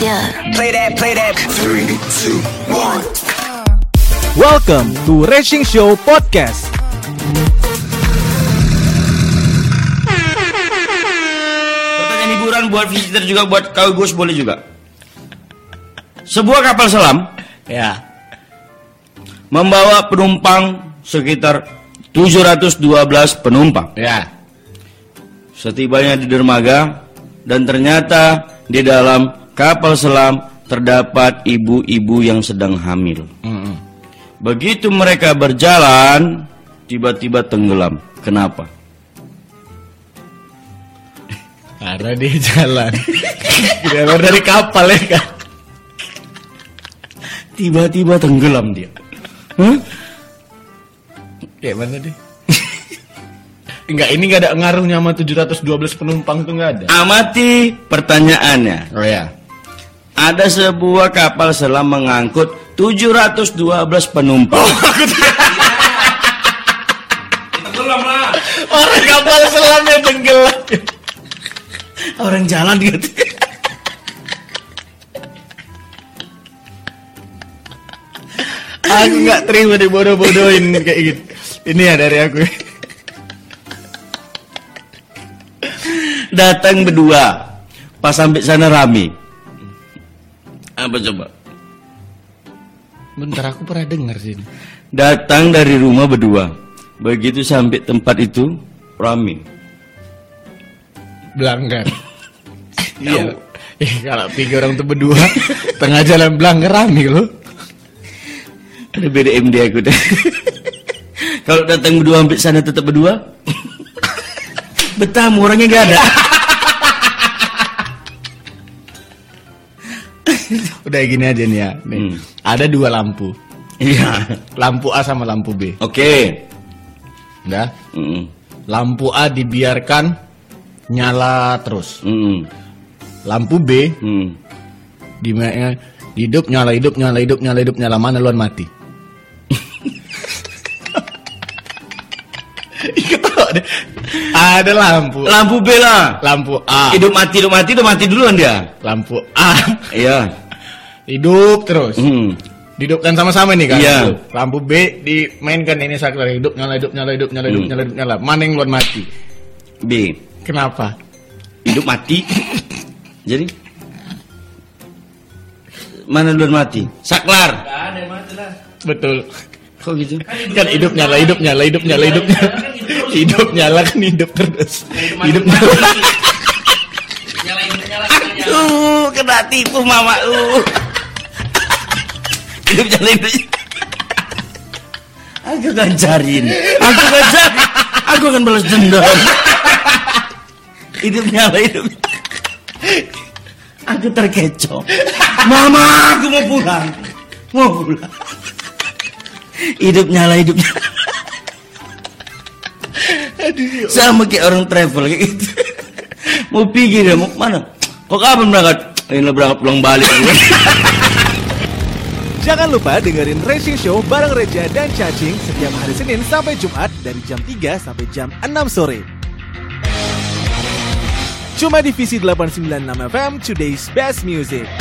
yeah. Play that, play that. Three, two, one. Welcome to Racing Show Podcast. Pertanyaan hiburan buat visitor juga buat kau Gus boleh juga. Sebuah kapal selam Ya. membawa penumpang sekitar 712 penumpang. Ya. Setibanya di dermaga dan ternyata di dalam kapal selam terdapat ibu-ibu yang sedang hamil. Mm-mm. Begitu mereka berjalan, tiba-tiba tenggelam. Kenapa? Karena dia jalan. Keluar dari kapal ya kan. Tiba-tiba tenggelam dia. Hah? Kayak mana deh? Enggak, ini enggak ada ngaruhnya sama 712 penumpang tuh enggak ada. Amati pertanyaannya. Oh ya. Ada sebuah kapal selam mengangkut 712 penumpang. Tenggelam lah. Orang kapal selam yang tenggelam. Orang jalan gitu. Aku enggak terima dibodoh-bodohin kayak gitu. Ini ya dari aku. Datang berdua. Pas sampai sana rame. Apa coba? Bentar aku pernah dengar sini. Datang dari rumah berdua. Begitu sampai tempat itu rame. Belanggar. Iya. Eh, kalau tiga orang tuh berdua tengah jalan belanggar rame loh. Ada BDM dia aku deh. Kalau datang berdua sampai sana tetap berdua. Betah orangnya gak ada. Udah gini aja nih ya. Nih. Hmm. Ada dua lampu. Iya. Lampu A sama lampu B. Oke. Udah. Mm, Lampu A dibiarkan nyala terus. mm, Lampu B mm. di hidup nyala hidup nyala hidup nyala hidup nyala mana luan mati. Ada lampu. Lampu B lah. Lampu A. Hidup mati, hidup mati, hidup mati duluan dia. Lampu A. Iya. Hidup terus. Mm. Dihidupkan sama-sama nih kan. Iya. Lampu B dimainkan ini saklar hidup nyala hidup nyala hidup nyala hidup Hmm. nyala hidup nyala. Mana yang luan mati? B. Kenapa? Hidup mati. Jadi mana duluan mati? Saklar. Betul. Kok gitu? Kan hidup nyala hidup nyala hidup nyala hidup nyala. Hidup nyala kan hidup terus. Hidup nyala. Uh, kena tipu mama uh. Hidup jalan hidup. Aku akan cariin. Aku akan cari. Aku akan balas dendam. Hidup nyala hidup. Aku terkecoh. Mama, aku mau pulang. Mau pulang. Hidup nyala hidup. nyala. Sama kayak orang travel kayak gitu. Mau pergi dia, mau mana? Kok kapan berangkat? Ini berangkat pulang balik. Jangan lupa dengerin Racing Show bareng Reja dan Cacing setiap hari Senin sampai Jumat dari jam 3 sampai jam 6 sore. Cuma di Visi 896 FM, Today's Best Music.